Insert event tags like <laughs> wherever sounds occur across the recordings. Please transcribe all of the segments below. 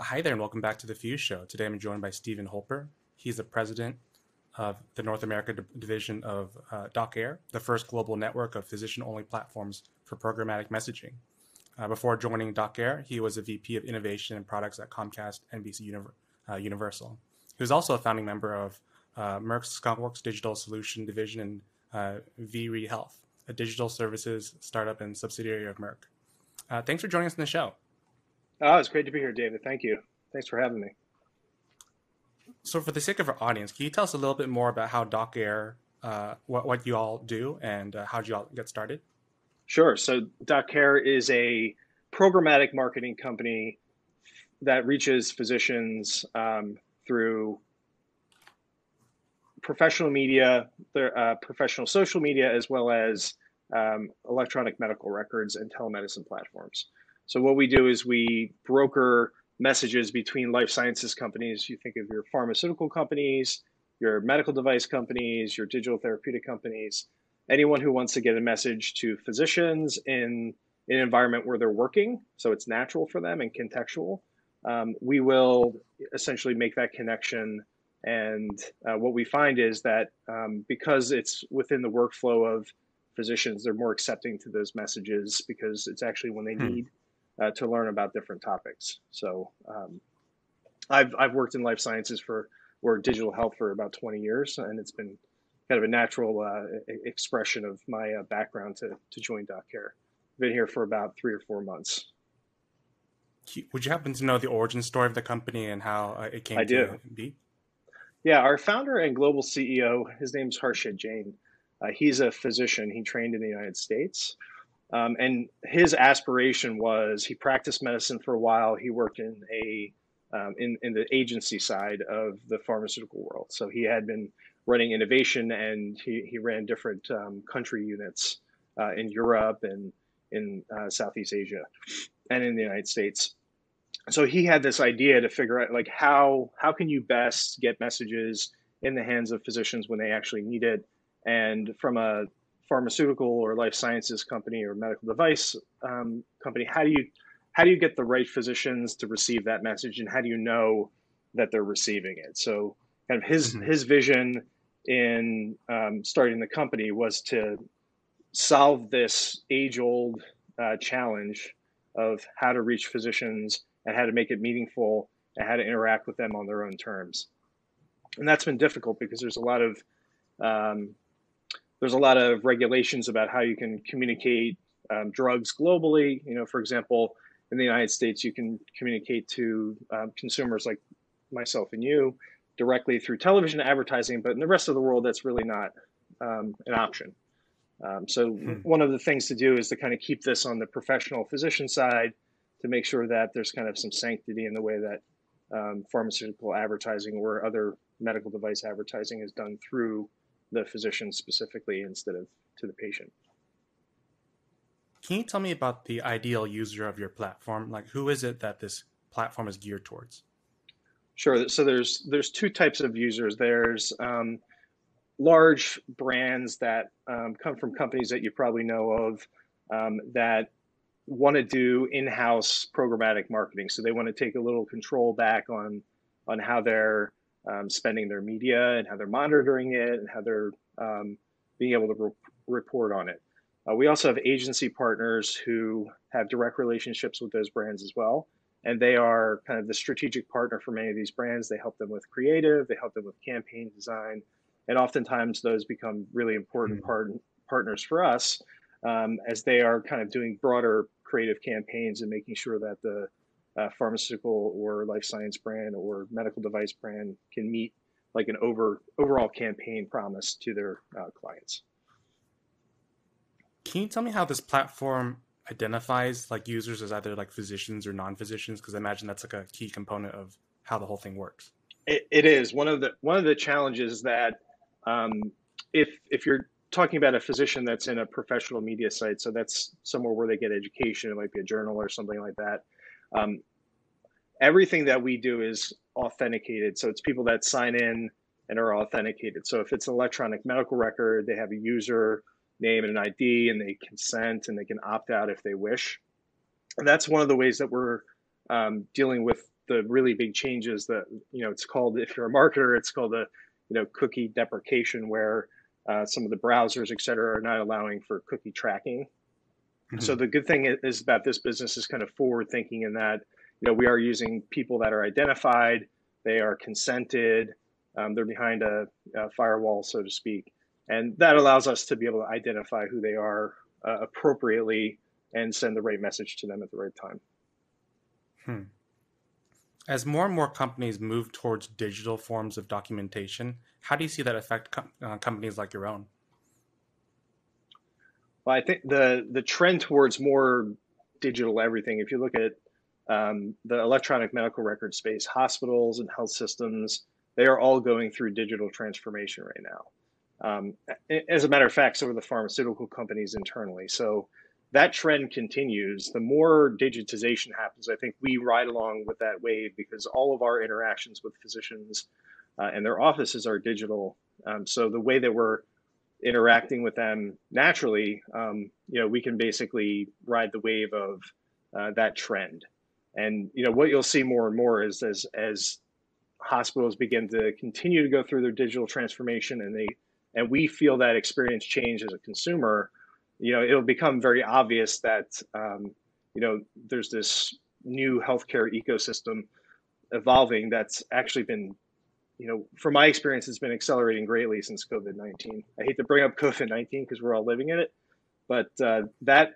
Hi there, and welcome back to the Fuse Show. Today I'm joined by Stephen Holper. He's the president of the North America division of uh, Doceree, the first global network of physician only platforms for programmatic messaging. Uh, before joining Doceree, he was a VP of Innovation and Products at Comcast NBC Univer- uh, Universal. He was also a founding member of uh, Merck's Skunkworks Digital Solution Division and uh, Vree Health, a digital services startup and subsidiary of Merck. Uh, thanks for joining us in the show. Oh, it's great to be here, David. Thank you. Thanks for having me. So, for the sake of our audience, can you tell us a little bit more about how Doceree, uh, what, what you all do, and uh, how did you all get started? Sure. So, Doceree is a programmatic marketing company that reaches physicians um, through professional media, their uh, professional social media, as well as um, electronic medical records and telemedicine platforms. So what we do is we broker messages between life sciences companies. You think of your pharmaceutical companies, your medical device companies, your digital therapeutic companies, anyone who wants to get a message to physicians in, an environment where they're working, so it's natural for them and contextual. Um, we will essentially make that connection. And uh, what we find is that um, because it's within the workflow of physicians, they're more accepting to those messages because it's actually when they hmm. need uh, to learn about different topics. So um, I've, I've worked in life sciences for or digital health for about 20 years, and it's been kind of a natural uh, expression of my uh, background to, to join Doceree. Been here for about three or four months. Would you happen to know the origin story of the company and how uh, it came I to do. be? Yeah, our founder and global CEO, his name's Harshit Jain. Uh, he's a physician. He trained in the United States. Um, and his aspiration was he practiced medicine for a while. He worked in a um, in, in the agency side of the pharmaceutical world. So he had been running innovation and he, he ran different um, country units uh, in Europe and in uh, Southeast Asia and in the United States. So he had this idea to figure out like how how can you best get messages in the hands of physicians when they actually need it and from a pharmaceutical or life sciences company or medical device um, company, how do you how do you get the right physicians to receive that message, and how do you know that they're receiving it? So, kind of his mm-hmm. his vision in um, starting the company was to solve this age old uh, challenge of how to reach physicians and how to make it meaningful and how to interact with them on their own terms. And that's been difficult because there's a lot of um, there's a lot of regulations about how you can communicate um, drugs globally. You know, for example, in the United States, you can communicate to um, consumers like myself and you directly through television advertising, but in the rest of the world, that's really not um, an option. Um, so hmm. one of the things to do is to kind of keep this on the professional physician side to make sure that there's kind of some sanctity in the way that um, pharmaceutical advertising or other medical device advertising is done through the physician specifically instead of to the patient. Can you tell me about the ideal user of your platform? Like, who is it that this platform is geared towards? Sure. So there's there's two types of users. There's um, large brands that um, come from companies that you probably know of um, that want to do in-house programmatic marketing. So they want to take a little control back on on how they're um, spending their media and how they're monitoring it and how they're um, being able to re- report on it. Uh, we also have agency partners who have direct relationships with those brands as well. And they are kind of the strategic partner for many of these brands. They help them with creative, they help them with campaign design. And oftentimes those become really important mm-hmm. part- partners for us um, as they are kind of doing broader creative campaigns and making sure that the uh, pharmaceutical or life science brand or medical device brand can meet like an over overall campaign promise to their uh, clients. Can you tell me how this platform identifies like users as either like physicians or non-physicians? Because I imagine that's like a key component of how the whole thing works. it, it is one of the one of the challenges that um, if if you're talking about a physician that's in a professional media site, so that's somewhere where they get education, it might be a journal or something like that. Um, everything that we do is authenticated. So it's people that sign in and are authenticated. So if it's an electronic medical record, they have a user name and an ID and they consent and they can opt out if they wish. And that's one of the ways that we're um, dealing with the really big changes that you know it's called if you're a marketer, it's called a you know cookie deprecation, where uh, some of the browsers, et cetera, are not allowing for cookie tracking. Mm-hmm. So the good thing is about this business is kind of forward thinking in that you know we are using people that are identified, they are consented, um, they're behind a, a, firewall, so to speak, and that allows us to be able to identify who they are uh, appropriately and send the right message to them at the right time. Hmm. As more and more companies move towards digital forms of documentation, how do you see that affect com- uh, companies like your own? Well, I think the the trend towards more digital everything. If you look at um, the electronic medical record space, hospitals and health systems, they are all going through digital transformation right now. Um, as a matter of fact, so are the pharmaceutical companies internally. So that trend continues, the more digitization happens, I think we ride along with that wave because all of our interactions with physicians uh, and their offices are digital. Um, so the way that we're interacting with them naturally, um, you know, we can basically ride the wave of uh, that trend. And you know what you'll see more and more is as as hospitals begin to continue to go through their digital transformation, and they and we feel that experience change as a consumer you know, it'll become very obvious that, um, you know, there's this new healthcare ecosystem evolving that's actually been, you know, from my experience, it's been accelerating greatly since COVID 19. I hate to bring up COVID 19 because we're all living in it, but uh, that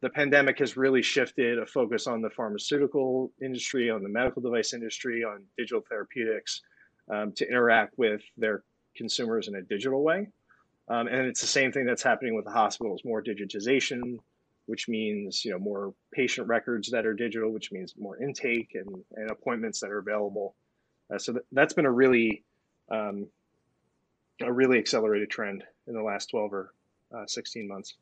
the pandemic has really shifted a focus on the pharmaceutical industry, on the medical device industry, on digital therapeutics um, to interact with their consumers in a digital way. Um, and it's the same thing that's happening with the hospitals, more digitization, which means you know more patient records that are digital, which means more intake and, and appointments that are available. Uh, so th- that's been a really um, a really accelerated trend in the last 12 or uh, 16 months.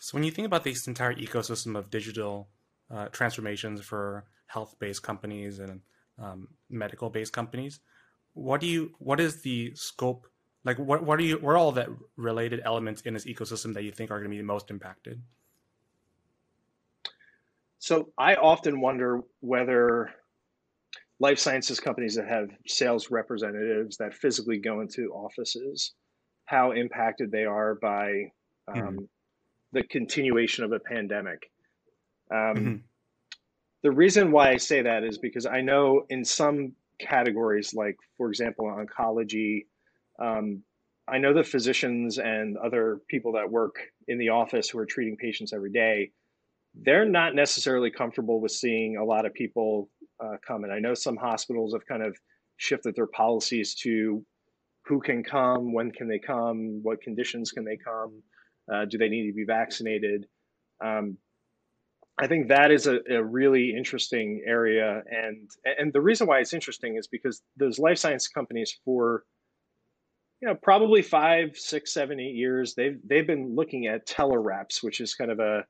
So when you think about this entire ecosystem of digital uh, transformations for health-based companies and um, medical-based companies, what do you what is the scope like, what what are you? What are all the related elements in this ecosystem that you think are going to be the most impacted? So I often wonder whether life sciences companies that have sales representatives that physically go into offices, how impacted they are by um, mm-hmm. the continuation of a pandemic. Um, mm-hmm. The reason why I say that is because I know in some categories, like for example, oncology, um, I know the physicians and other people that work in the office who are treating patients every day, they're not necessarily comfortable with seeing a lot of people uh, come. And I know some hospitals have kind of shifted their policies to who can come, when can they come, what conditions can they come, uh, do they need to be vaccinated. Um, I think that is a, a, really interesting area, and and the reason why it's interesting is because those life science companies for you know, probably five, six, seven, eight years, they've they've been looking at telereps, which is kind of a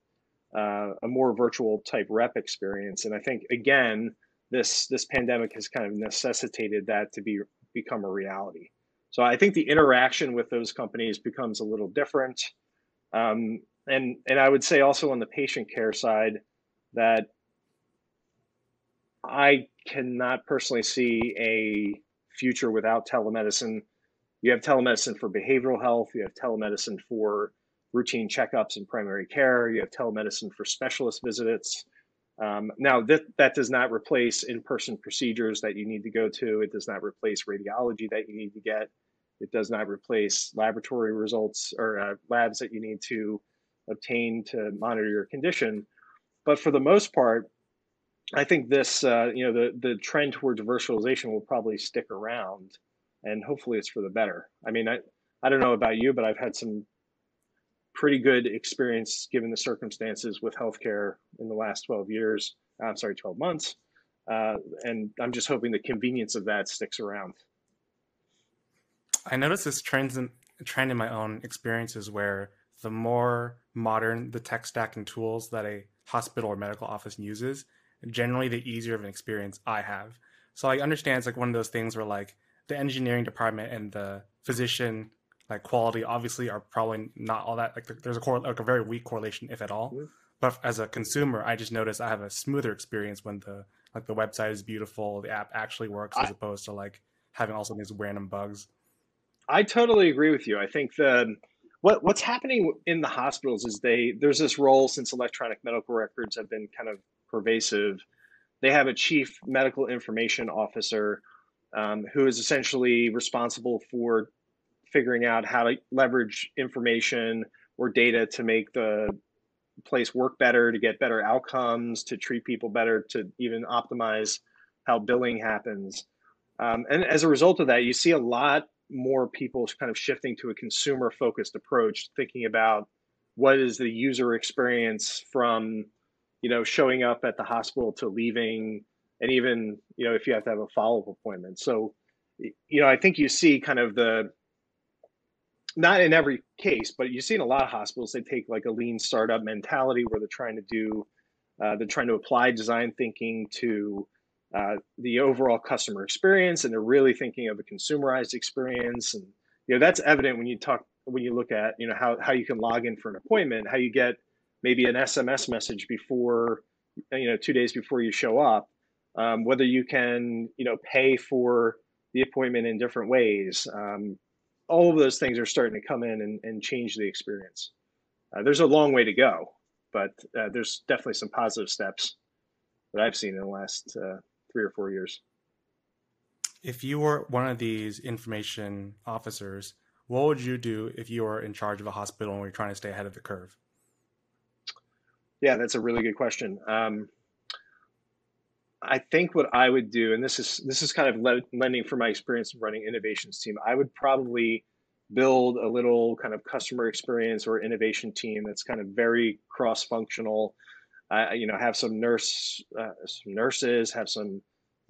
uh, a more virtual type rep experience. And I think again, this this pandemic has kind of necessitated that to be become a reality. So I think the interaction with those companies becomes a little different. Um, and and I would say also on the patient care side that I cannot personally see a future without telemedicine you have telemedicine for behavioral health, you have telemedicine for routine checkups and primary care, you have telemedicine for specialist visits. Um, now, that, that does not replace in person procedures that you need to go to, it does not replace radiology that you need to get, it does not replace laboratory results or uh, labs that you need to obtain to monitor your condition. But for the most part, I think this, uh, you know, the, the trend towards virtualization will probably stick around and hopefully it's for the better. I mean, I, I don't know about you, but I've had some pretty good experience given the circumstances with healthcare in the last 12 years. I'm sorry, 12 months. Uh, and I'm just hoping the convenience of that sticks around. I notice this trend in, trend in my own experiences where the more modern the tech stack and tools that a hospital or medical office uses, generally the easier of an experience I have. So I understand it's like one of those things where like the engineering department and the physician like quality obviously are probably not all that like there's a core like a very weak correlation if at all. But as a consumer, I just notice I have a smoother experience when the like the website is beautiful, the app actually works, as opposed to like having also these random bugs. I totally agree with you. I think the what what's happening in the hospitals is they there's this role since electronic medical records have been kind of pervasive. They have a chief medical information officer um, who is essentially responsible for figuring out how to leverage information or data to make the place work better, to get better outcomes, to treat people better, to even optimize how billing happens. Um, and as a result of that, you see a lot more people kind of shifting to a consumer focused approach, thinking about what is the user experience from, you know, showing up at the hospital to leaving, and even, you know, if you have to have a follow up appointment. So, you know, I think you see kind of the not in every case, but you see in a lot of hospitals, they take like a lean startup mentality where they're trying to do, uh, they're trying to apply design thinking to uh, the overall customer experience, and they're really thinking of a consumerized experience. And you know that's evident when you talk when you look at you know how how you can log in for an appointment, how you get maybe an SMS message before you know two days before you show up, um, whether you can you know pay for the appointment in different ways. Um, all of those things are starting to come in and, and change the experience. Uh, there's a long way to go, but uh, there's definitely some positive steps that I've seen in the last uh, three or four years. If you were one of these information officers, what would you do if you were in charge of a hospital and we are trying to stay ahead of the curve? Yeah, that's a really good question. Um, I think what I would do, and this is this is kind of lending from my experience of running innovations team, I would probably build a little kind of customer experience or innovation team that's kind of very cross functional. Uh, you know, have some nurse, uh, some nurses, have some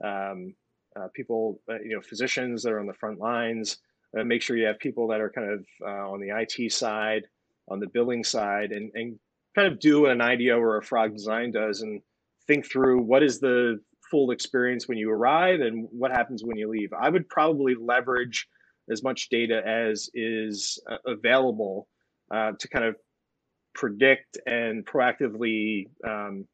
um, uh, people, uh, you know, physicians that are on the front lines. Uh, make sure you have people that are kind of uh, on the IT side, on the billing side, and and kind of do what an IDEO or a Frog Design does and think through what is the full experience when you arrive and what happens when you leave. I would probably leverage as much data as is uh, available uh, to kind of predict and proactively um,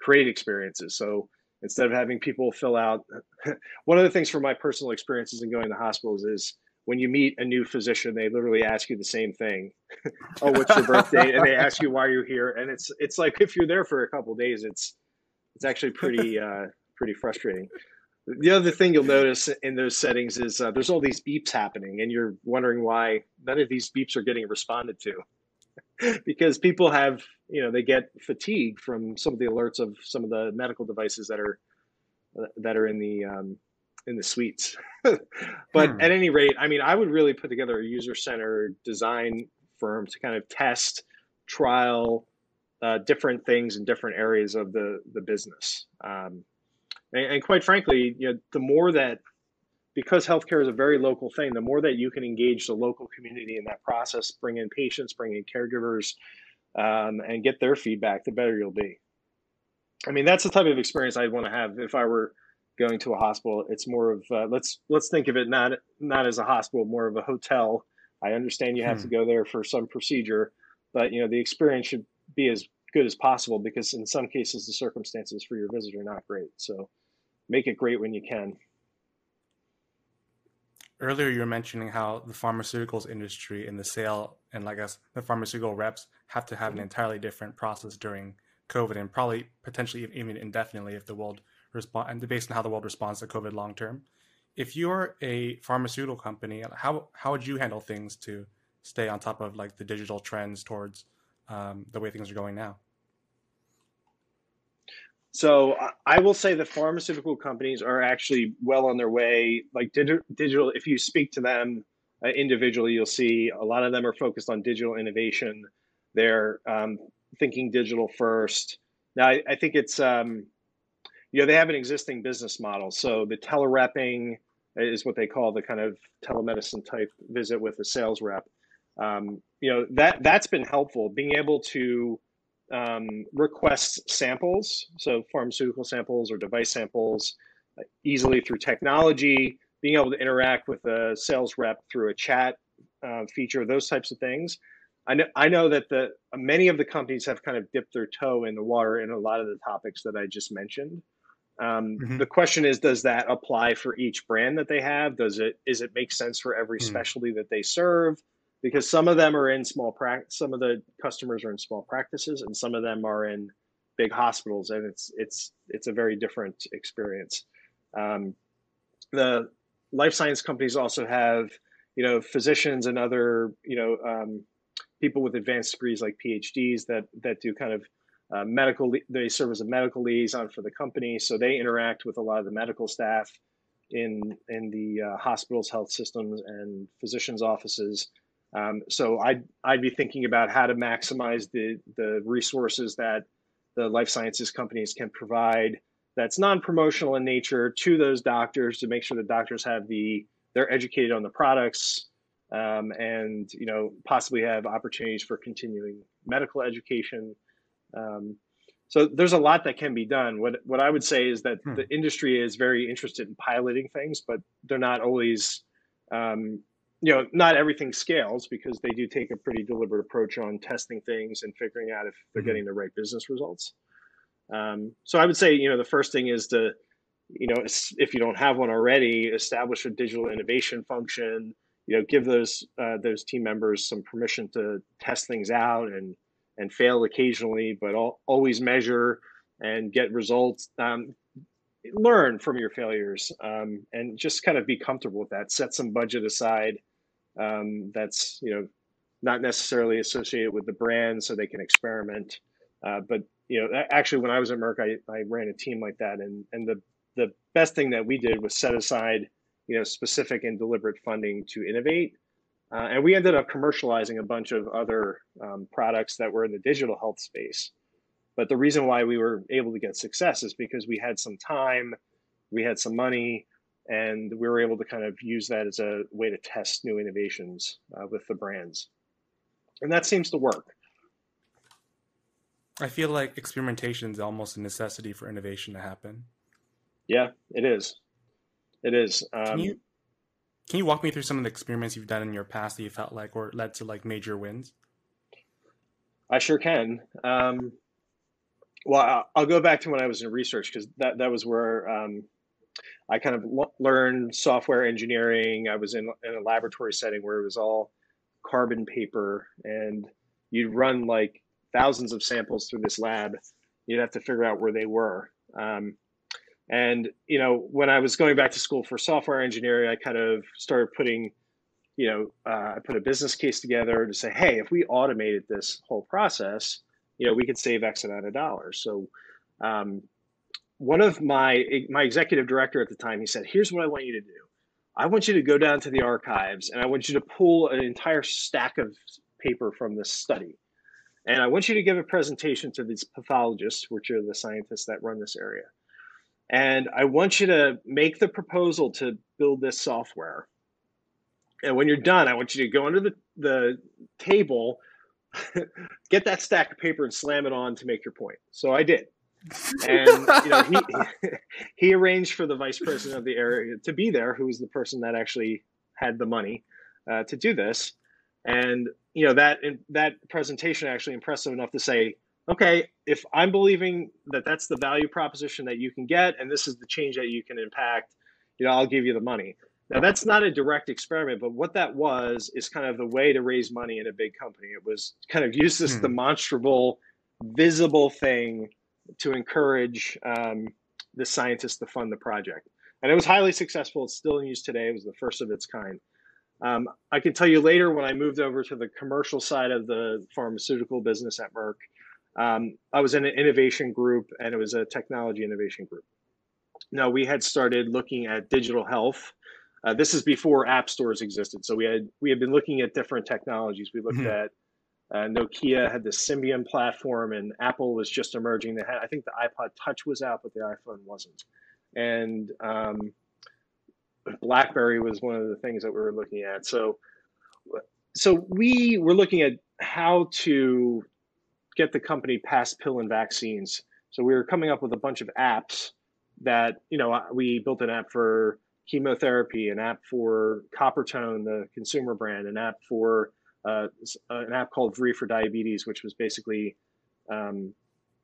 create experiences. So instead of having people fill out, <laughs> one of the things from my personal experiences in going to hospitals is when you meet a new physician, they literally ask you the same thing. <laughs> oh, what's your birthday? And they ask you why you're here. And it's it's like if you're there for a couple days, it's it's actually pretty <laughs> uh, pretty frustrating. The other thing you'll notice in those settings is uh, there's all these beeps happening, and you're wondering why none of these beeps are getting responded to. <laughs> because people have, you know, they get fatigue from some of the alerts of some of the medical devices that are that are in the um, in the suites. <laughs> but hmm. at any rate, I mean, I would really put together a user centered design firm to kind of test, trial, uh, different things in different areas of the the business. Um, and, and, quite frankly, you know, the more that because healthcare is a very local thing, the more that you can engage the local community in that process, bring in patients, bring in caregivers, um, and get their feedback, the better you'll be. I mean, that's the type of experience I'd want to have if I were going to a hospital. It's more of uh, let's let's think of it not not as a hospital, more of a hotel. I understand you have hmm. to go there for some procedure, but you know the experience should be as good as possible because in some cases the circumstances for your visit are not great. So make it great when you can. Earlier, you were mentioning how the pharmaceuticals industry and the sale and I guess the pharmaceutical reps have to have an entirely different process during COVID and probably potentially even indefinitely if the world respond and based on how the world responds to COVID long term. If you're a pharmaceutical company, how how would you handle things to stay on top of like the digital trends towards um, the way things are going now? So I will say the pharmaceutical companies are actually well on their way. Like digital, if you speak to them uh, individually, you'll see a lot of them are focused on digital innovation. They're um, thinking digital first. Now, I, I think it's um, you know they have an existing business model. So the telerepping is what they call the kind of telemedicine type visit with a sales rep. Um, you know that that's been helpful being able to um, request samples. So pharmaceutical samples or device samples uh, easily through technology being able to interact with a sales rep through a chat uh, feature those types of things. I know, I know that the many of the companies have kind of dipped their toe in the water in a lot of the topics that I just mentioned Um, mm-hmm. The question is, does that apply for each brand that they have? Does it is it make sense for every mm-hmm. specialty that they serve? Because some of them are in small practice, some of the customers are in small practices, and some of them are in big hospitals, and it's it's it's a very different experience. Um, the life science companies also have you know physicians and other you know um, people with advanced degrees like PhDs that that do kind of uh, medical. They serve as a medical liaison for the company, so they interact with a lot of the medical staff in in the uh, hospitals, health systems, and physicians' offices. Um, so I'd I'd be thinking about how to maximize the the resources that the life sciences companies can provide that's non-promotional in nature to those doctors to make sure the doctors have the they're educated on the products um, and you know possibly have opportunities for continuing medical education. Um, so there's a lot that can be done. What what I would say is that hmm. the industry is very interested in piloting things, but they're not always, um, you know, not everything scales because they do take a pretty deliberate approach on testing things and figuring out if they're mm-hmm. getting the right business results. Um, so I would say, you know, the first thing is to, you know, if you don't have one already, establish a digital innovation function you know give those uh, those team members some permission to test things out and and fail occasionally but all, always measure and get results um, learn from your failures um, and just kind of be comfortable with that set some budget aside um, that's you know not necessarily associated with the brand so they can experiment uh, but you know actually when i was at merck I, I ran a team like that and and the the best thing that we did was set aside you know, specific and deliberate funding to innovate. Uh, and we ended up commercializing a bunch of other um, products that were in the digital health space. But the reason why we were able to get success is because we had some time, we had some money, and we were able to kind of use that as a way to test new innovations uh, with the brands. And that seems to work. I feel like experimentation is almost a necessity for innovation to happen. Yeah, it is. It is. Um, can you can you walk me through some of the experiments you've done in your past that you felt like or led to like major wins? I sure can. Um, well, I'll go back to when I was in research because that that was where um, I kind of learned software engineering. I was in, in a laboratory setting where it was all carbon paper, and you'd run like thousands of samples through this lab. You'd have to figure out where they were. Um, and you know, when I was going back to school for software engineering, I kind of started putting, you know, uh, I put a business case together to say, hey, if we automated this whole process, you know, we could save X amount of dollars. So, um, one of my my executive director at the time, he said, here's what I want you to do. I want you to go down to the archives and I want you to pull an entire stack of paper from this study. And I want you to give a presentation to these pathologists, which are the scientists that run this area. And I want you to make the proposal to build this software. And when you're done, I want you to go under the, the table, <laughs> get that stack of paper and slam it on to make your point. So I did. and you know, he <laughs> he arranged for the vice president of the area to be there, who was the person that actually had the money uh, to do this. And you know that that presentation actually impressive enough to say, okay, if I'm believing that that's the value proposition that you can get, and this is the change that you can impact, you know, I'll give you the money. Now that's not a direct experiment, but what that was is kind of the way to raise money in a big company. It was kind of use this hmm. demonstrable, visible thing to encourage um, the scientists to fund the project. And it was highly successful. It's still in use today. It was the first of its kind. Um, I can tell you later when I moved over to the commercial side of the pharmaceutical business at Merck, um, I was in an innovation group, and it was a technology innovation group. Now we had started looking at digital health. Uh, this is before app stores existed, so we had we had been looking at different technologies. We looked mm-hmm. at uh, Nokia had the Symbian platform, and Apple was just emerging. They had, I think, the iPod Touch was out, but the iPhone wasn't. And um, BlackBerry was one of the things that we were looking at. So, so we were looking at how to get the company past pill and vaccines. So we were coming up with a bunch of apps that, you know, we built an app for chemotherapy, an app for Coppertone, the consumer brand, an app for uh, an app called Vree for diabetes, which was basically um,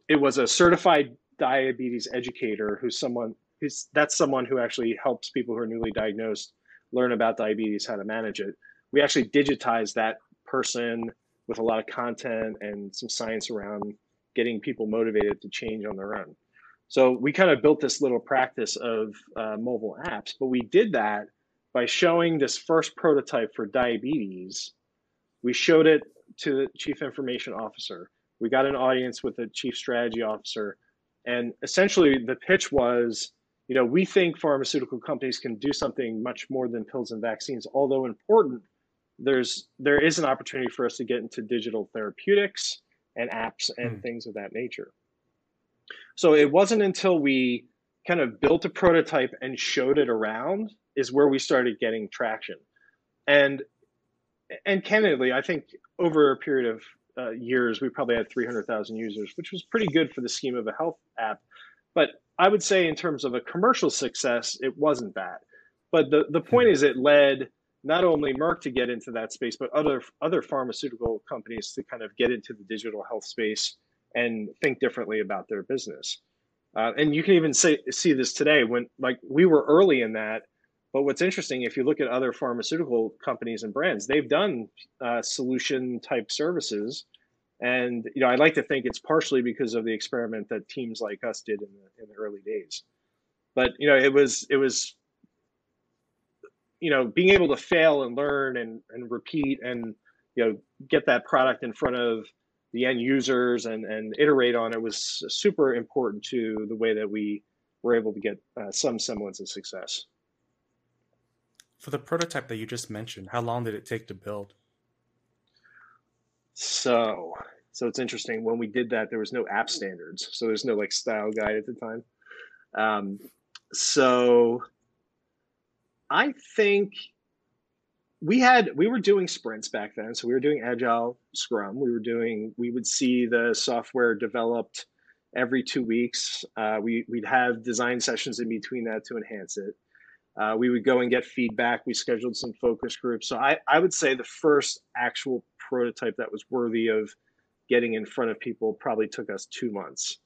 it was a certified diabetes educator who's someone who's that's someone who actually helps people who are newly diagnosed learn about diabetes, how to manage it. We actually digitized that person with a lot of content and some science around getting people motivated to change on their own. So we kind of built this little practice of uh, mobile apps, but we did that by showing this first prototype for diabetes. We showed it to the chief information officer. We got an audience with the chief strategy officer. And essentially, the pitch was you know, we think pharmaceutical companies can do something much more than pills and vaccines, although important. There's there is an opportunity for us to get into digital therapeutics and apps and mm. things of that nature. So it wasn't until we kind of built a prototype and showed it around is where we started getting traction. And and candidly, I think over a period of uh, years, we probably had 300,000 users, which was pretty good for the scheme of a health app. But I would say, in terms of a commercial success, it wasn't that. But the, the point is, it led not only Merck to get into that space, but other other pharmaceutical companies to kind of get into the digital health space and think differently about their business. Uh, and you can even say, see this today when like we were early in that. But what's interesting, if you look at other pharmaceutical companies and brands, they've done uh, solution type services and you know, I like to think it's partially because of the experiment that teams like us did in the in the early days. But you know, it was it was you know being able to fail and learn and and repeat and you know get that product in front of the end users and and iterate on it was super important to the way that we were able to get uh, some semblance of success. For the prototype that you just mentioned, how long did it take to build? So, so it's interesting. When we did that, there was no app standards, so there's no like style guide at the time. Um, so, I think we had we were doing sprints back then. So we were doing agile Scrum. We were doing we would see the software developed every two weeks. Uh, we we'd have design sessions in between that to enhance it. Uh, we would go and get feedback. We scheduled some focus groups. So I, I would say the first actual prototype that was worthy of getting in front of people probably took us two months.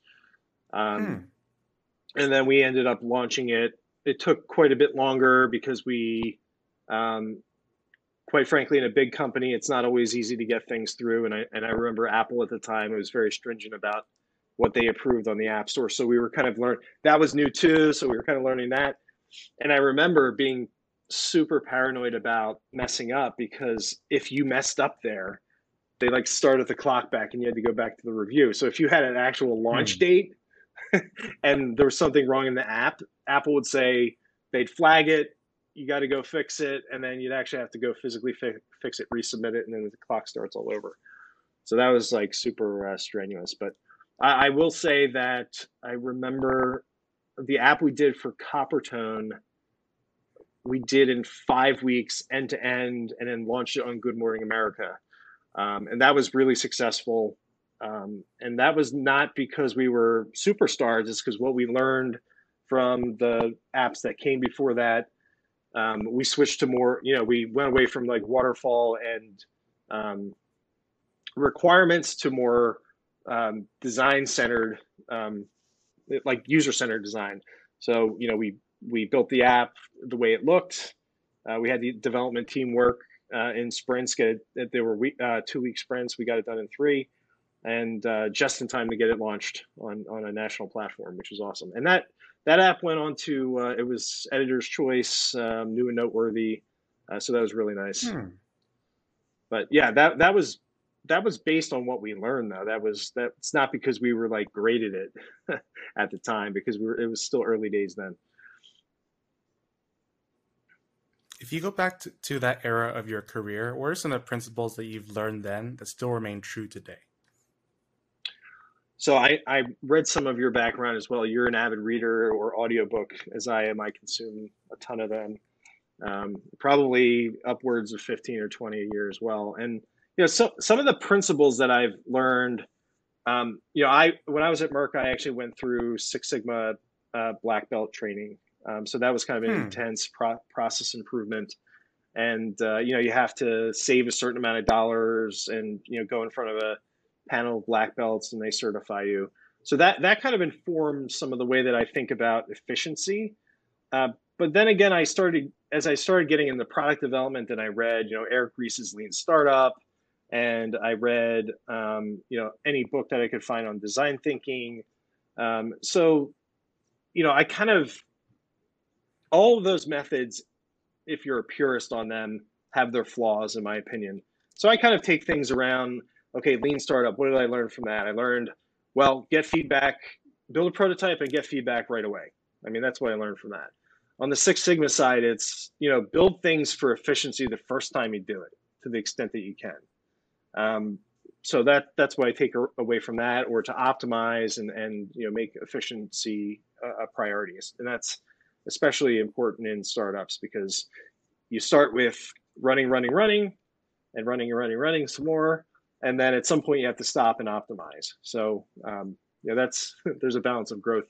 Um, hmm. And then we ended up launching it. It took quite a bit longer because we, um, quite frankly, in a big company, it's not always easy to get things through. And I, and I remember Apple at the time, it was very stringent about what they approved on the App Store. So we were kind of learning that was new too. So we were kind of learning that and I remember being super paranoid about messing up because if you messed up there, they like started the clock back and you had to go back to the review. So if you had an actual launch hmm. date <laughs> and there was something wrong in the app, Apple would say they'd flag it, you got to go fix it, and then you'd actually have to go physically fi- fix it, resubmit it, and then the clock starts all over. So that was like super uh, strenuous. But I, I will say that I remember the app we did for Coppertone, we did in five weeks end to end, and then launched it on Good Morning America, um, and that was really successful. Um, and that was not because we were superstars; it's because what we learned from the apps that came before that. Um, we switched to more, you know, we went away from like waterfall and um, requirements to more um, design centered um, like user centered design. So you know we we built the app the way it looked. Uh, we had the development team work uh, in sprints. Get it, there were week, uh, two week sprints. We got it done in three, and uh, just in time to get it launched on on a national platform, which was awesome. And that that app went on to uh, it was editor's choice, um, new and noteworthy. Uh, so that was really nice. Hmm. But yeah, that that was that was based on what we learned though that was that's not because we were like graded it <laughs> at the time because we were it was still early days then if you go back to, to that era of your career what are some of the principles that you've learned then that still remain true today so I, I read some of your background as well you're an avid reader or audiobook as i am i consume a ton of them um, probably upwards of 15 or 20 a year as well and you know, so, some of the principles that I've learned, um, you know, I when I was at Merck, I actually went through Six Sigma uh, black belt training. Um, so that was kind of an hmm. intense pro- process improvement. And uh, you know, you have to save a certain amount of dollars, and you know, go in front of a panel of black belts, and they certify you. so that that kind of informed some of the way that I think about efficiency. Uh, but then again, I started as I started getting into product development, and I read, you know, Eric Ries's Lean Startup, and I read, um, you know, any book that I could find on design thinking. Um, so, you know, I kind of all of those methods, if you're a purist on them, have their flaws, in my opinion. So I kind of take things around. Okay, Lean Startup. What did I learn from that? I learned, well, get feedback, build a prototype, and get feedback right away. I mean, that's what I learned from that on the Six Sigma side, it's you know build things for efficiency the first time you do it to the extent that you can. Um, so that that's what I take away from that, or to optimize and and you know make efficiency a, a priority, and that's especially important in startups because you start with running, running, running, and running and running, running some more, and then at some point you have to stop and optimize. So um, yeah, that's <laughs> there's a balance of growth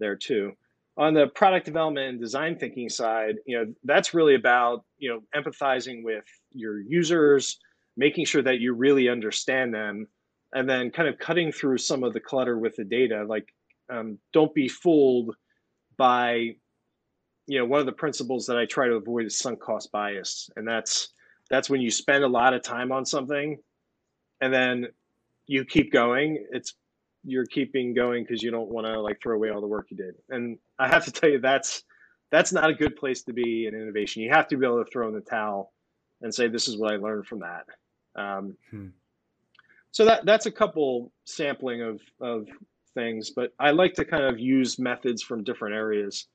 there too. On the product development and design thinking side you know that's really about you know empathizing with your users making sure that you really understand them and then kind of cutting through some of the clutter with the data. Like um, don't be fooled by you know one of the principles that i try to avoid is sunk cost bias. And that's that's when you spend a lot of time on something and then you keep going it's you're keeping going because you don't want to like throw away all the work you did. And I have to tell you, that's that's not a good place to be in innovation. You have to be able to throw in the towel and say, "This is what I learned from that." Um, hmm. So that that's a couple sampling of of things, but I like to kind of use methods from different areas,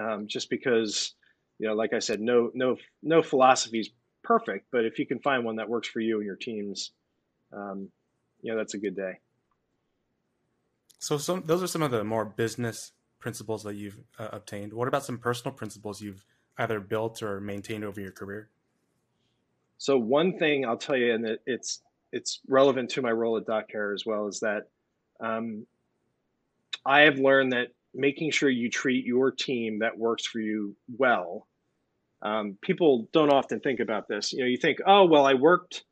um, just because you know, like I said, no no no philosophy is perfect, but if you can find one that works for you and your teams, um, you know, that's a good day. So some those are some of the more business principles that you've uh, obtained. What about some personal principles you've either built or maintained over your career? So one thing I'll tell you, and it's it's relevant to my role at Doceree as well, is that um, I have learned that making sure you treat your team that works for you well. Um, people don't often think about this. You know, you think, oh well, I worked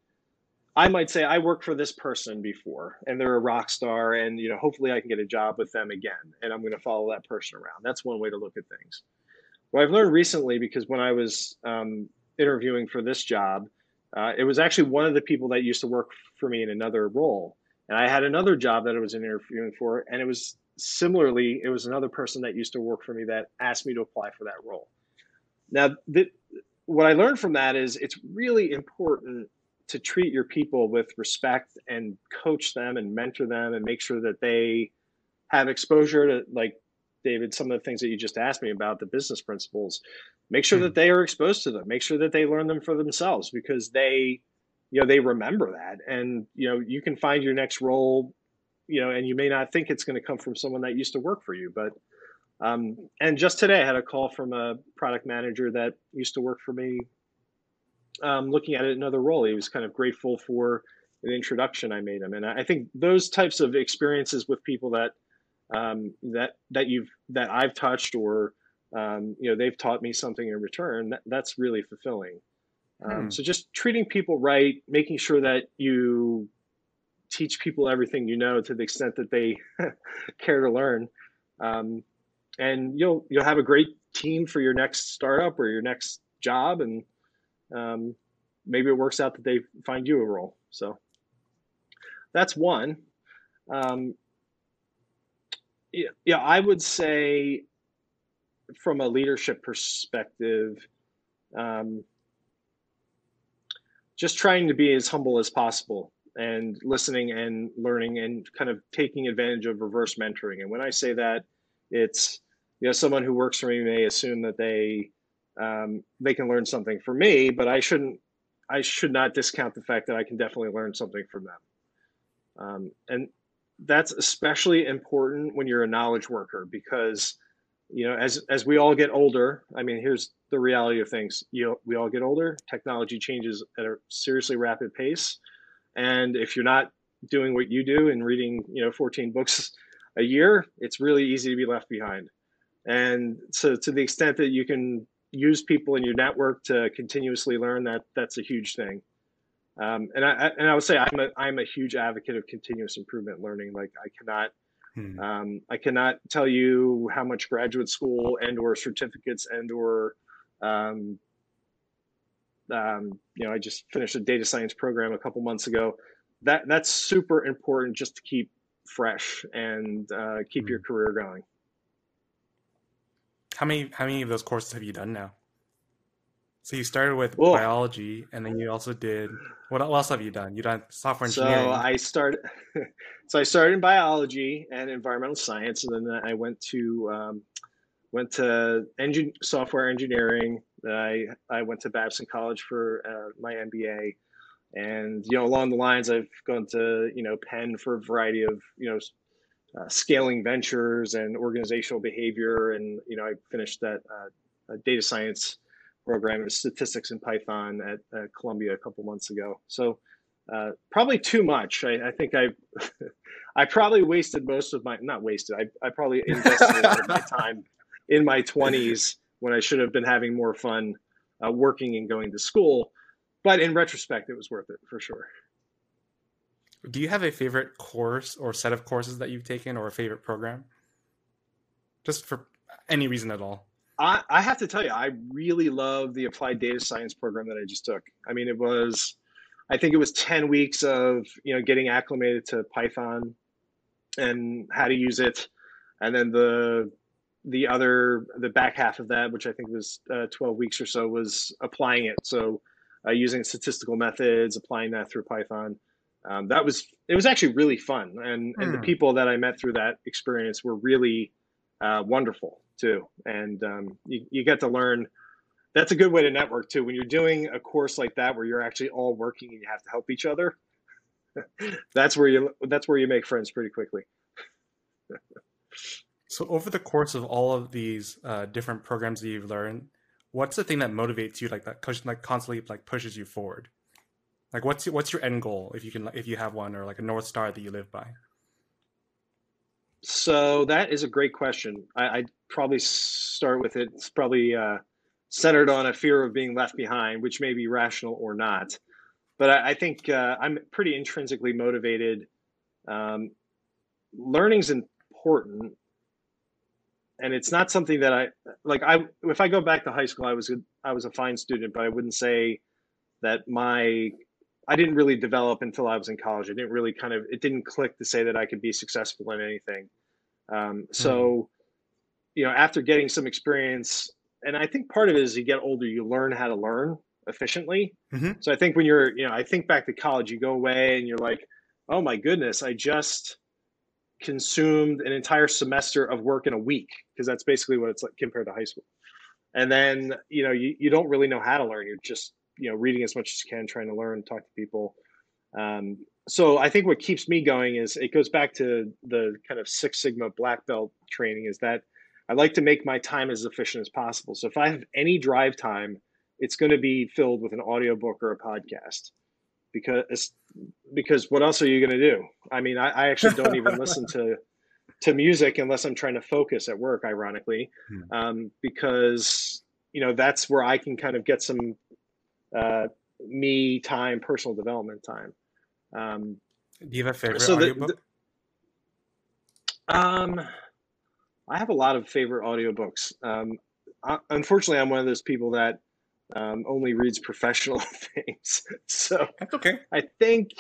I might say I worked for this person before and they're a rock star and you know hopefully I can get a job with them again and I'm going to follow that person around. That's one way to look at things. What I've learned recently because when I was um, interviewing for this job, uh, it was actually one of the people that used to work for me in another role, and I had another job that I was interviewing for, and it was similarly it was another person that used to work for me that asked me to apply for that role. Now, what I learned from that is it's really important to treat your people with respect and coach them and mentor them and make sure that they have exposure to like david some of the things that you just asked me about the business principles. Make sure that hmm. they are exposed to them. Make sure that they learn them for themselves because they you know they remember that. And you know you can find your next role you know and you may not think it's going to come from someone that used to work for you but um, and just today i had a call from a product manager that used to work for me um, looking at it another role. He was kind of grateful for an introduction I made him, and I think those types of experiences with people that um, that that you've that I've touched or um, you know they've taught me something in return. That, that's really fulfilling. Um, hmm. So just treating people right, making sure that you teach people everything you know to the extent that they <laughs> care to learn, um, and you'll you'll have a great team for your next startup or your next job and um, maybe it works out that they find you a role. So that's one. Um, yeah, yeah, I would say from a leadership perspective, um, just trying to be as humble as possible and listening and learning and kind of taking advantage of reverse mentoring. And when I say that, it's you know someone who works for me may assume that they um, they can learn something from me, but I shouldn't. I should not discount the fact that I can definitely learn something from them. Um, and that's especially important when you're a knowledge worker because you know as as we all get older i mean here's the reality of things you know, we all get older technology changes at a seriously rapid pace and if you're not doing what you do and reading you know 14 books a year it's really easy to be left behind and so to the extent that you can use people in your network to continuously learn that that's a huge thing Um, and I and I would say I'm a I'm a huge advocate of continuous improvement learning. Like I cannot hmm. um, I cannot tell you how much graduate school and or certificates and or um, um, you know I just finished a data science program a couple months ago. That that's super important just to keep fresh and uh, keep hmm. your career going. How many how many of those courses have you done now? So you started with well, biology, and then you also did what else have you done? You done software engineering. So I started. <laughs> so I started in biology and environmental science, and then I went to um, went to engine software engineering. I I went to Babson College for uh, my MBA, and you know along the lines I've gone to you know Penn for a variety of you know uh, scaling ventures and organizational behavior, and you know I finished that uh, data science program of statistics in Python at, at Columbia a couple months ago. So uh, probably too much. I, I think I <laughs> I probably wasted most of my not wasted. I, I probably invested a lot of my time in my 20s when I should have been having more fun uh, working and going to school. But in retrospect, it was worth it for sure. Do you have a favorite course or set of courses that you've taken or a favorite program? Just for any reason at all. I, I have to tell you, I really love the applied data science program that I just took. I mean, it was, I think it was 10 weeks of, you know, getting acclimated to Python and how to use it. And then the, the other, the back half of that, which I think was uh, 12 weeks or so was applying it. So uh, using statistical methods, applying that through Python. Um, that was, it was actually really fun. And, and the hmm. people that I met through that experience were really uh, wonderful too. And um, you, you get to learn. That's a good way to network too. When you're doing a course like that, where you're actually all working and you have to help each other, <laughs> that's where you that's where you make friends pretty quickly. so, over the course of all of these uh, different programs that you've learned, what's the thing that motivates you, like that, like constantly like pushes you forward? Like, what's what's your end goal if you can if you have one, or like a north star that you live by? So that is a great question. I, would probably start with it. It's probably uh, centered on a fear of being left behind, which may be rational or not. But I, I think uh, I'm pretty intrinsically motivated. Um, learning's important, and it's not something that I like. I if I go back to high school, I was I was a fine student, but I wouldn't say that my I didn't really develop until I was in college. I didn't really kind of it didn't click to say that I could be successful in anything. Um, so, mm you know, after getting some experience, and I think part of it is you get older, you learn how to learn efficiently. Mm-hmm. So I think when you're, you know, I think back to college, you go away and you're like, oh my goodness, I just consumed an entire semester of work in a week because that's basically what it's like compared to high school. And then, you know, you, you don't really know how to learn. You're just you know reading as much as you can trying to learn talk to people. Um, so i think what keeps me going is it goes back to the kind of six sigma black belt training is that i like to make my time as efficient as possible. So if i have any drive time it's going to be filled with an audiobook or a podcast because because what else are you going to do? I mean i, I actually don't even <laughs> listen to to music unless i'm trying to focus at work ironically. Hmm. um, because you know that's where i can kind of get some uh, me time, personal development time. Um, Do you have a favorite so the, audiobook? The, um, I have a lot of favorite audiobooks. Um, I, unfortunately, I'm one of those people that um, only reads professional <laughs> things. so that's okay. I think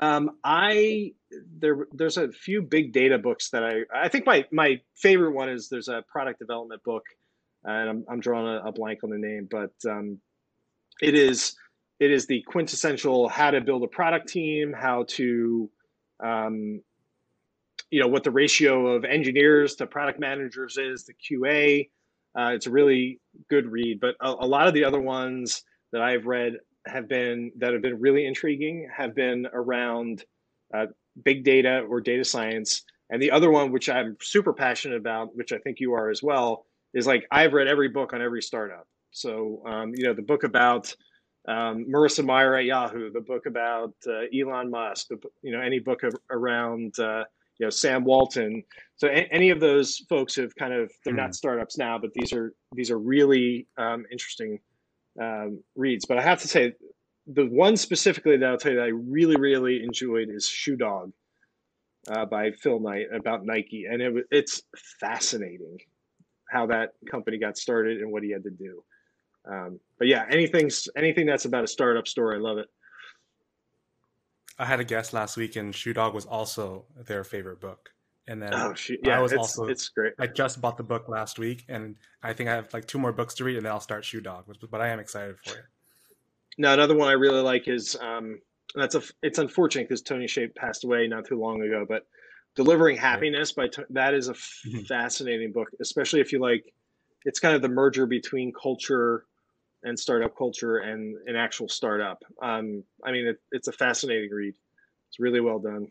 um, I there there's a few big data books that I I think my my favorite one is there's a product development book, and I'm I'm drawing a, a blank on the name, but um, it is it is the quintessential how to build a product team, how to um, you know what the ratio of engineers to product managers is, the QA. Uh, it's a really good read, but a, a, lot of the other ones that I've read have been that have been really intriguing have been around uh, big data or data science. And the other one, which I'm super passionate about, which I think you are as well, is like I've read every book on every startup. So, um, you know, the book about um, Marissa Mayer at Yahoo, the book about uh, Elon Musk, the, you know, any book of, around, uh, you know, Sam Walton. So a- any of those folks have kind of, they're not hmm. startups now, but these are, these are really um, interesting um, reads. But I have to say, the one specifically that I'll tell you that I really, really enjoyed is Shoe Dog uh, by Phil Knight about Nike, and it it's fascinating how that company got started and what he had to do. Um, but yeah, anything's anything that's about a startup story, I love it. I had a guest last week, and Shoe Dog was also their favorite book. And then oh, yeah, I was it's, also it's great. I just bought the book last week, and I think I have like two more books to read, and then I'll start Shoe Dog. But I am excited for it. Now, another one I really like is um, that's a. It's unfortunate because Tony Hsieh passed away not too long ago, but Delivering Happiness by that is a mm-hmm. fascinating book, especially if you like. It's kind of the merger between culture and startup culture and an actual startup. Um, I mean, it, it's a fascinating read. It's really well done.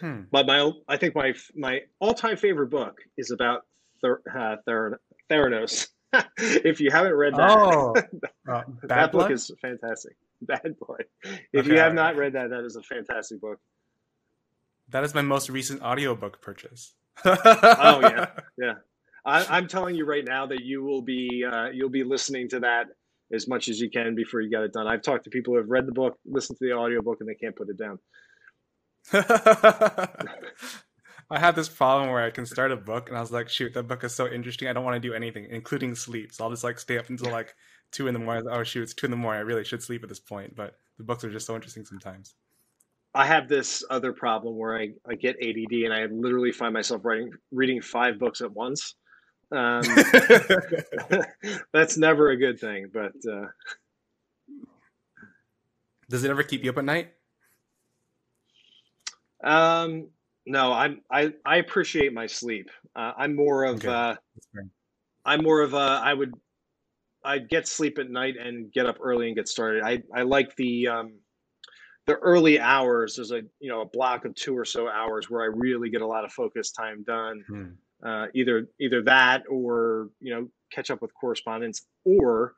Hmm. But my, I think my my all time favorite book is about Ther, uh, Ther, Theranos. <laughs> if you haven't read that, oh, <laughs> uh, that book is fantastic. Bad Boy. If okay, you have not read that, that is a fantastic book. That is my most recent audiobook purchase. oh yeah, <laughs> yeah. I, am telling you right now that you will be uh, you'll be listening to that as much as you can before you get it done. I've talked to people who have read the book, listened to the audiobook, and they can't put it down. <laughs> I had this problem where I can start a book and I was like, shoot, that book is so interesting. I don't want to do anything, including sleep. So I'll just like stay up until like two in the morning. Oh shoot, it's two in the morning. I really should sleep at this point. But the books are just so interesting sometimes. I have this other problem where I, I get ADD and I literally find myself writing reading five books at once. Um, <laughs> <laughs> that's never a good thing, but uh, does it ever keep you up at night? Um, no, I'm I I appreciate my sleep. Uh, I'm more of okay. uh, I'm more of a I would I'd get sleep at night and get up early and get started. I I like the um, the early hours there's a you know a block of two or so hours where i really get a lot of focus time done hmm. Uh, either either that or you know catch up with correspondence or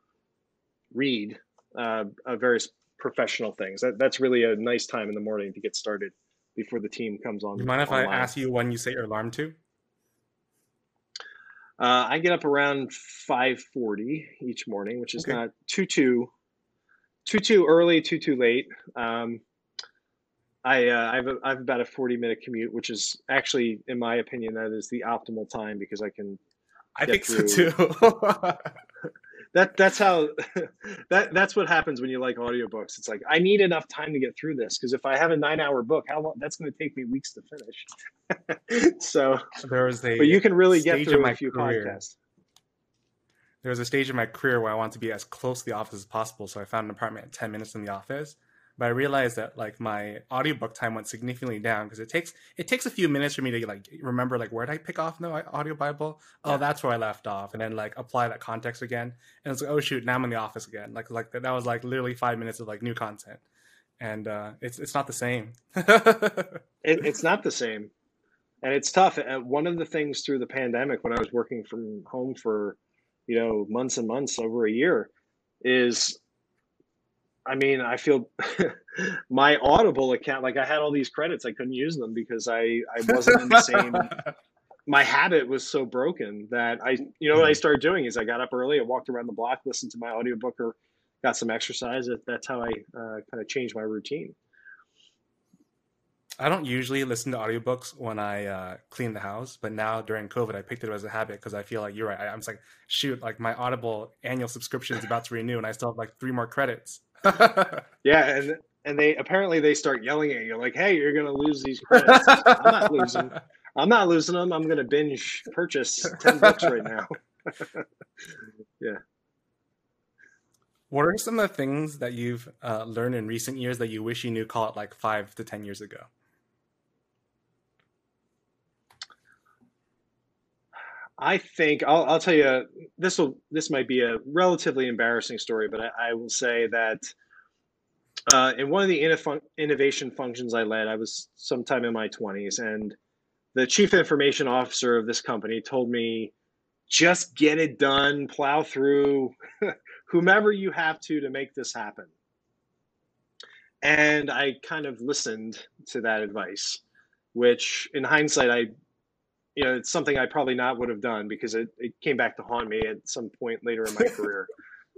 read uh, various professional things that, that's really a nice time in the morning to get started before the team comes on you mind if online. i ask you when you set your alarm to uh, i get up around 5.40 each morning which is okay. not too too too too early, too too late. Um, I uh, I have a, I have about a forty minute commute, which is actually, in my opinion, that is the optimal time because I can. I think through. so too. <laughs> that that's how <laughs> that that's what happens when you like audiobooks. It's like I need enough time to get through this because if I have a nine hour book, how long that's going to take me weeks to finish. <laughs> so there was a but you can really get through a few career. podcasts there was a stage in my career where I wanted to be as close to the office as possible. So I found an apartment at 10 minutes from the office. But I realized that like my audiobook time went significantly down because it takes it takes a few minutes for me to like remember like where did I pick off in the audio Bible? Oh, yeah. that's where I left off, and then like apply that context again. And it's like, oh shoot, now I'm in the office again. Like like that was like literally five minutes of like new content, and uh, it's it's not the same. <laughs> it, it's not the same, and it's tough. And one of the things through the pandemic when I was working from home for you know months and months over a year is I mean, I feel <laughs> my Audible account, like I had all these credits, I couldn't use them because I, I wasn't in the same. <laughs> my habit was so broken that I, you know, what I mm-hmm. started doing is I got up early, I walked around the block, listened to my audiobook or got some exercise. That's how I uh, kind of changed my routine. I don't usually listen to audiobooks when I uh, clean the house, but now during COVID, I picked it as a habit because I feel like you're right. I, am just like, shoot, like my Audible annual subscription is about to renew, and I still have like three more credits. <laughs> yeah, and and they apparently they start yelling at you like, "Hey, you're gonna lose these credits." I'm not losing. I'm not losing them. I'm gonna binge purchase ten books right now. <laughs> yeah. What are some of the things that you've uh, learned in recent years that you wish you knew, call it like five to ten years ago? I think I'll, I'll tell you this will this might be a relatively embarrassing story, but I, I will say that uh, in one of the innovation functions I led, I was sometime in my twenties, and the chief information officer of this company told me, "Just get it done, plow through, <laughs> whomever you have to to make this happen." And I kind of listened to that advice, which in hindsight I you know, it's something I probably not would have done because it, it came back to haunt me at some point later in my <laughs> career.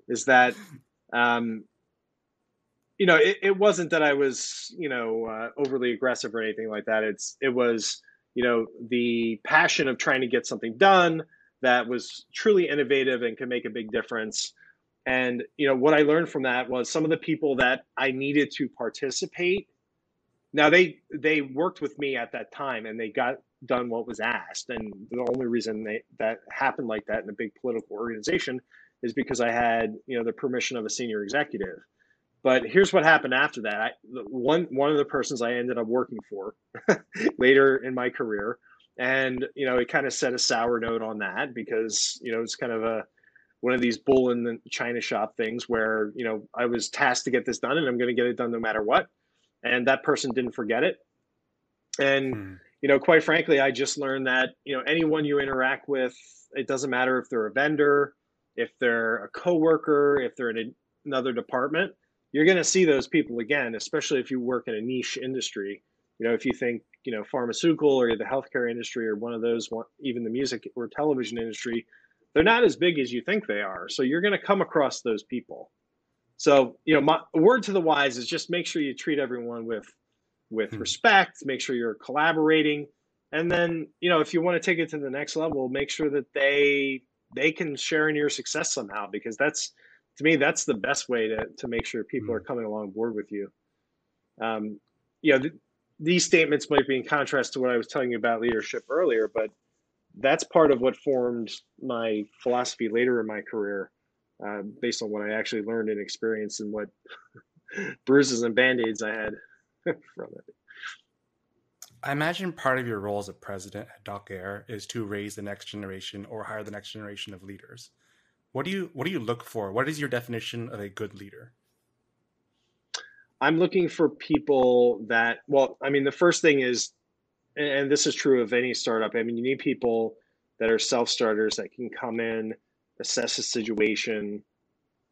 Is that um, you know, it, it wasn't that I was, you know, uh, overly aggressive or anything like that. It's it was, you know, the passion of trying to get something done that was truly innovative and could make a big difference. And you know, what I learned from that was some of the people that I needed to participate. Now they they worked with me at that time and they got done what was asked. And the only reason they, that happened like that in a big political organization is because I had, you know, the permission of a senior executive. But here's what happened after that. I, one one of the persons I ended up working for <laughs> later in my career, and you know, it kind of set a sour note on that because you know it's kind of a one of these bull in the china shop things where you know I was tasked to get this done, and I'm going to get it done no matter what. And that person didn't forget it, and hmm. You know, quite frankly, I just learned that you know anyone you interact with, it doesn't matter if they're a vendor, if they're a coworker, if they're in another department you're going to see those people again, especially if you work in a niche industry. You know, if you think, you know, pharmaceutical or the healthcare industry or one of those, even the music or television industry, they're not as big as you think they are. So you're going to come across those people. So, you know, my word to the wise is just make sure you treat everyone with with hmm. respect, make sure you're collaborating. And then, you know, if you want to take it to the next level, make sure that they they can share in your success somehow because that's to me, that's the best way to, to make sure people mm-hmm. are coming along board with you. Um, you know, th- these statements might be in contrast to what I was telling you about leadership earlier, but that's part of what formed my philosophy later in my career, uh, based on what I actually learned and experienced and what <laughs> bruises and band aids I had <laughs> from it. I imagine part of your role as a president at Doceree is to raise the next generation or hire the next generation of leaders. What do you what do you look for? What is your definition of a good leader? I'm looking for people that well, I mean the first thing is and this is true of any startup. I mean you need people that are self-starters that can come in, assess the situation,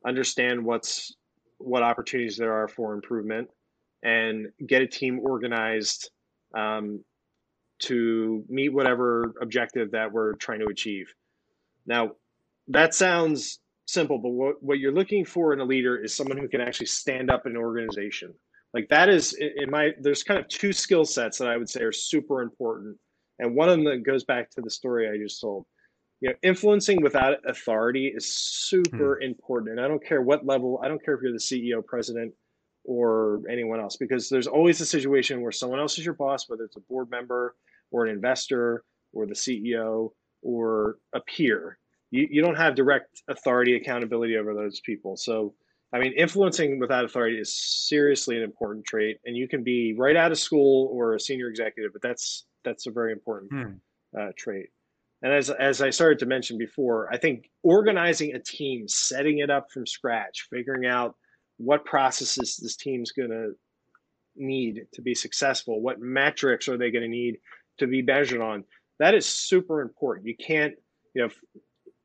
understand what's what opportunities there are for improvement and get a team organized um, to meet whatever objective that we're trying to achieve. Now, that sounds simple, but what, what you're looking for in a leader is someone who can actually stand up an organization. Like that is in my there's kind of two skill sets that I would say are super important. And one of them that goes back to the story I just told. You know, influencing without authority is super hmm. important. And I don't care what level, I don't care if you're the CEO, president, or anyone else, because there's always a situation where someone else is your boss, whether it's a board member or an investor or the CEO or a peer. You, you don't have direct authority accountability over those people. So i mean influencing without authority is seriously an important trait and you can be right out of school or a senior executive but that's that's a very important hmm. uh, trait. And as, as i started to mention before i think organizing a team setting it up from scratch figuring out what processes this team's going to need to be successful what metrics are they going to need to be measured on that is super important you can't you know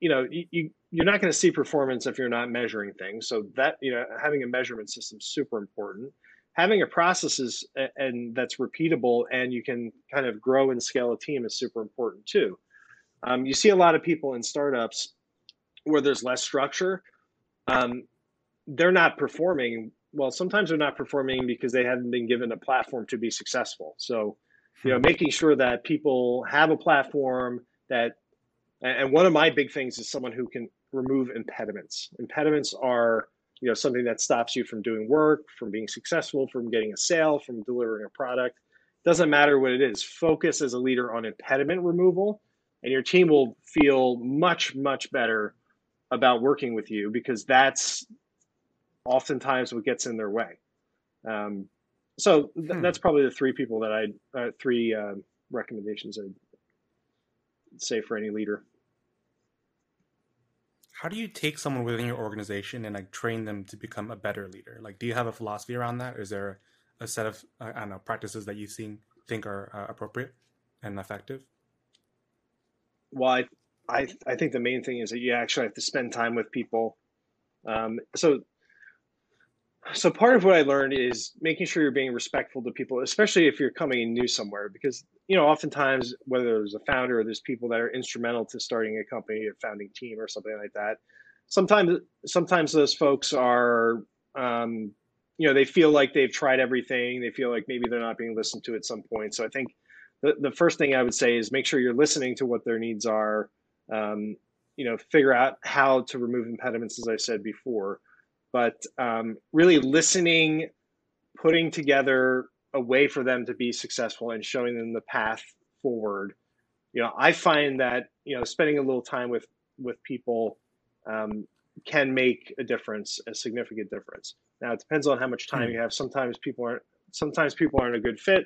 you know, you, you're not going to see performance if you're not measuring things. So that, you know, having a measurement system is super important. Having a process is, and that's repeatable and you can kind of grow and scale a team is super important too. Um, you see a lot of people in startups where there's less structure. Um, they're not performing well. Sometimes they're not performing because they haven't been given a platform to be successful. So, you know, hmm. making sure that people have a platform that and one of my big things is someone who can remove impediments. Impediments are, you know, something that stops you from doing work, from being successful, from getting a sale, from delivering a product. Doesn't matter what it is. Focus as a leader on impediment removal, and your team will feel much, much better about working with you because that's oftentimes what gets in their way. Um, so th- hmm. that's probably the three people that I, uh, three uh, recommendations I'd say for any leader. How do you take someone within your organization and like train them to become a better leader? Like, do you have a philosophy around that? Is there a set of uh, I don't know practices that you think think are uh, appropriate and effective? Well, I, I I think the main thing is that you actually have to spend time with people. Um, so so part of what I learned is making sure you're being respectful to people, especially if you're coming in new somewhere, because you know oftentimes whether there's a founder or there's people that are instrumental to starting a company, a founding team, or something like that. Sometimes sometimes those folks are um, you know they feel like they've tried everything. They feel like maybe they're not being listened to at some point. So I think the the first thing I would say is make sure you're listening to what their needs are. Um, you know, figure out how to remove impediments, as I said before, but um, really listening, putting together a way for them to be successful and showing them the path forward. You know, I find that you know spending a little time with with people um, can make a difference, a significant difference. Now it depends on how much time hmm. you have. Sometimes people aren't. Sometimes people aren't a good fit.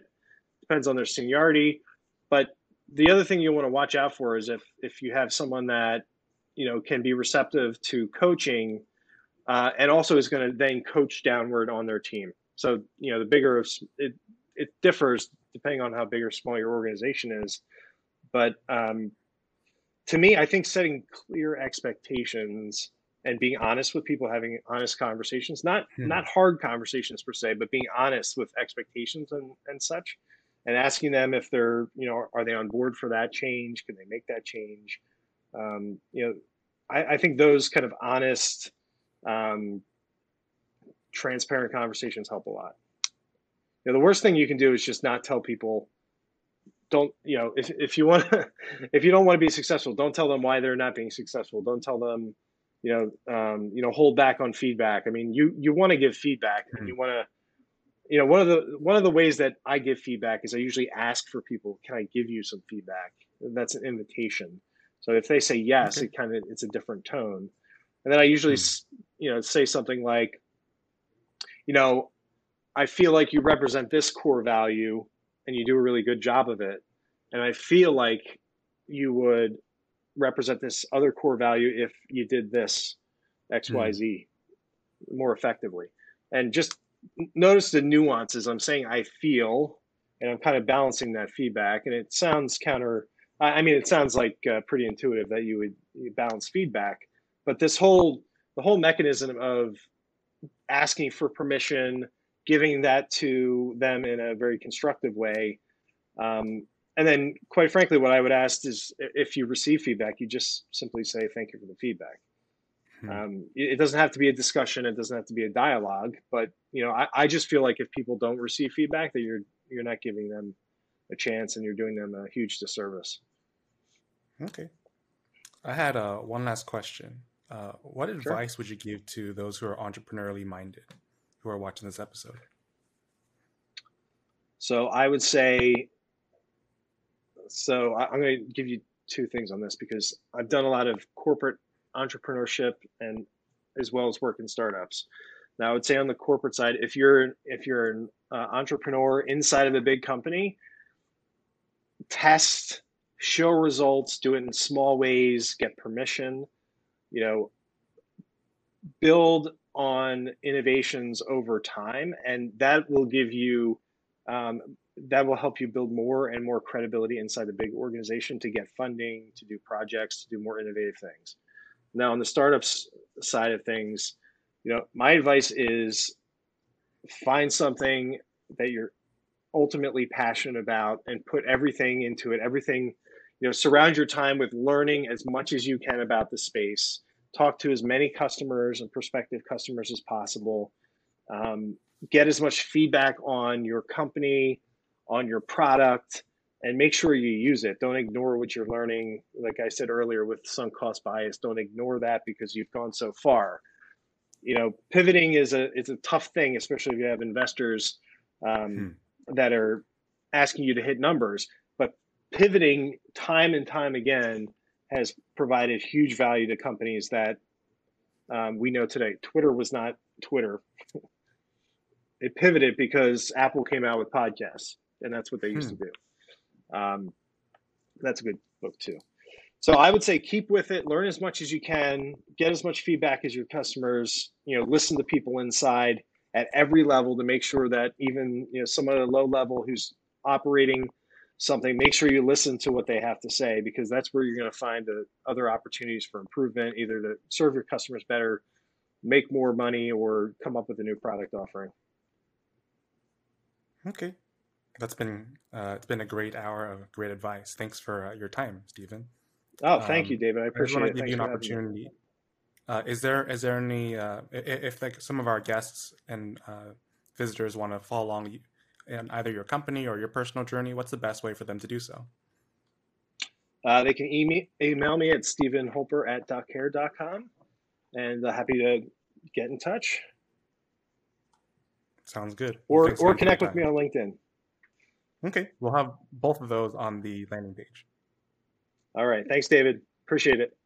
Depends on their seniority. But the other thing you want to watch out for is if if you have someone that you know can be receptive to coaching, uh, and also is going to then coach downward on their team. So you know the bigger it it differs depending on how big or small your organization is. But um, to me, I think setting clear expectations and being honest with people, having honest conversations, not hmm. not hard conversations per se, but being honest with expectations and, and such, and asking them if they're, you know, are they on board for that change? Can they make that change? Um, you know, I, I, think those kind of honest, um, transparent conversations help a lot. You know, the worst thing you can do is just not tell people don't you know if, if you want <laughs> if you don't want to be successful don't tell them why they're not being successful don't tell them you know um, you know hold back on feedback i mean you you want to give feedback mm-hmm. and you want to you know one of the one of the ways that i give feedback is i usually ask for people can i give you some feedback that's an invitation so if they say yes okay. it kind of it's a different tone and then i usually mm-hmm. you know say something like you know i feel like you represent this core value and you do a really good job of it. And I feel like you would represent this other core value if you did this X, Y, Z mm. more effectively. And just notice the nuances. I'm saying I feel, and I'm kind of balancing that feedback. And it sounds counter. I mean, it sounds like uh, pretty intuitive that you would balance feedback, but this whole the whole mechanism of asking for permission, giving that to them in a very constructive way. Um, and then, quite frankly, what I would ask is if you receive feedback, you just simply say, Thank you for the feedback. Hmm. Um, it doesn't have to be a discussion, it doesn't have to be a dialogue, but you know, I, I just feel like if people don't receive feedback, that you're you're not giving them a chance and you're doing them a huge disservice. Okay. I had uh, one last question. Uh, what advice sure. would you give to those who are entrepreneurially minded? who are watching this episode? So I would say, so I'm going to give you two things on this because I've done a lot of corporate entrepreneurship and as well as work in startups. Now I would say on the corporate side, if you're if you're an uh, entrepreneur inside of a big company, test, show results, do it in small ways, get permission, you know, build on innovations over time, and that will give you um, that will help you build more and more credibility inside the big organization to get funding, to do projects, to do more innovative things. Now, on the startups side of things, you know, my advice is find something that you're ultimately passionate about and put everything into it. Everything, you know, surround your time with learning as much as you can about the space talk to as many customers and prospective customers as possible, um, get as much feedback on your company, on your product, and make sure you use it. Don't ignore what you're learning. Like I said earlier with sunk cost bias, don't ignore that because you've gone so far. You know, pivoting is a it's a tough thing, especially if you have investors um, hmm. that are asking you to hit numbers. Pivoting time and time again has provided huge value to companies that um, we know today. Twitter was not Twitter. <laughs> it pivoted because Apple came out with podcasts, and that's what they used hmm. to do. Um, that's a good book too. So I would say keep with it, learn as much as you can, get as much feedback as your customers. You know, listen to people inside at every level to make sure that even you know someone at a low level who's operating something, make sure you listen to what they have to say because that's where you're going to find the other opportunities for improvement, either to serve your customers better, make more money, or come up with a new product offering. Okay, that's been uh, it's been a great hour of great advice. Thanks for uh, your time, Stephen. Oh, thank um, you, David. I appreciate I want it. Give you an opportunity. Uh, is there is there any uh, if like some of our guests and uh, visitors want to follow along in either your company or your personal journey, what's the best way for them to do so? Uh, they can email, email me at stephenholper at doceree.com and uh, happy to get in touch. Sounds good. Or, or connect with me on LinkedIn. Okay. We'll have both of those on the landing page. All right. Thanks, David. Appreciate it.